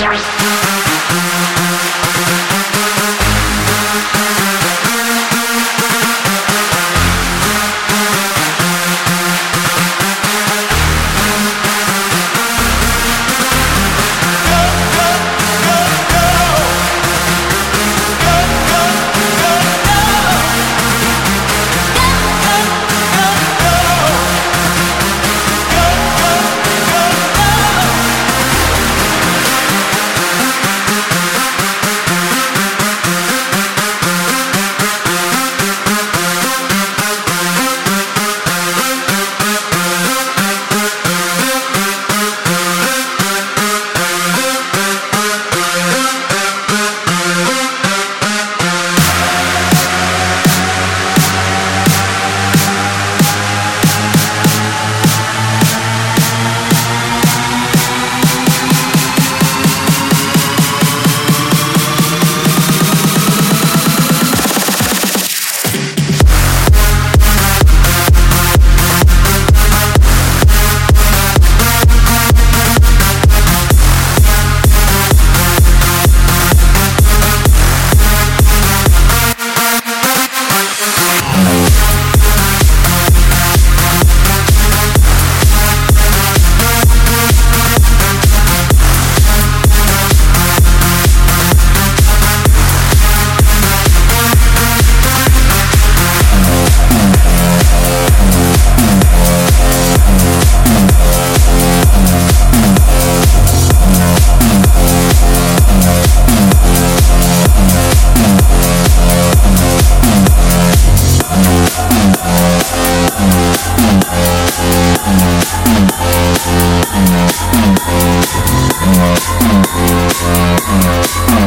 Bye. Mm-hmm.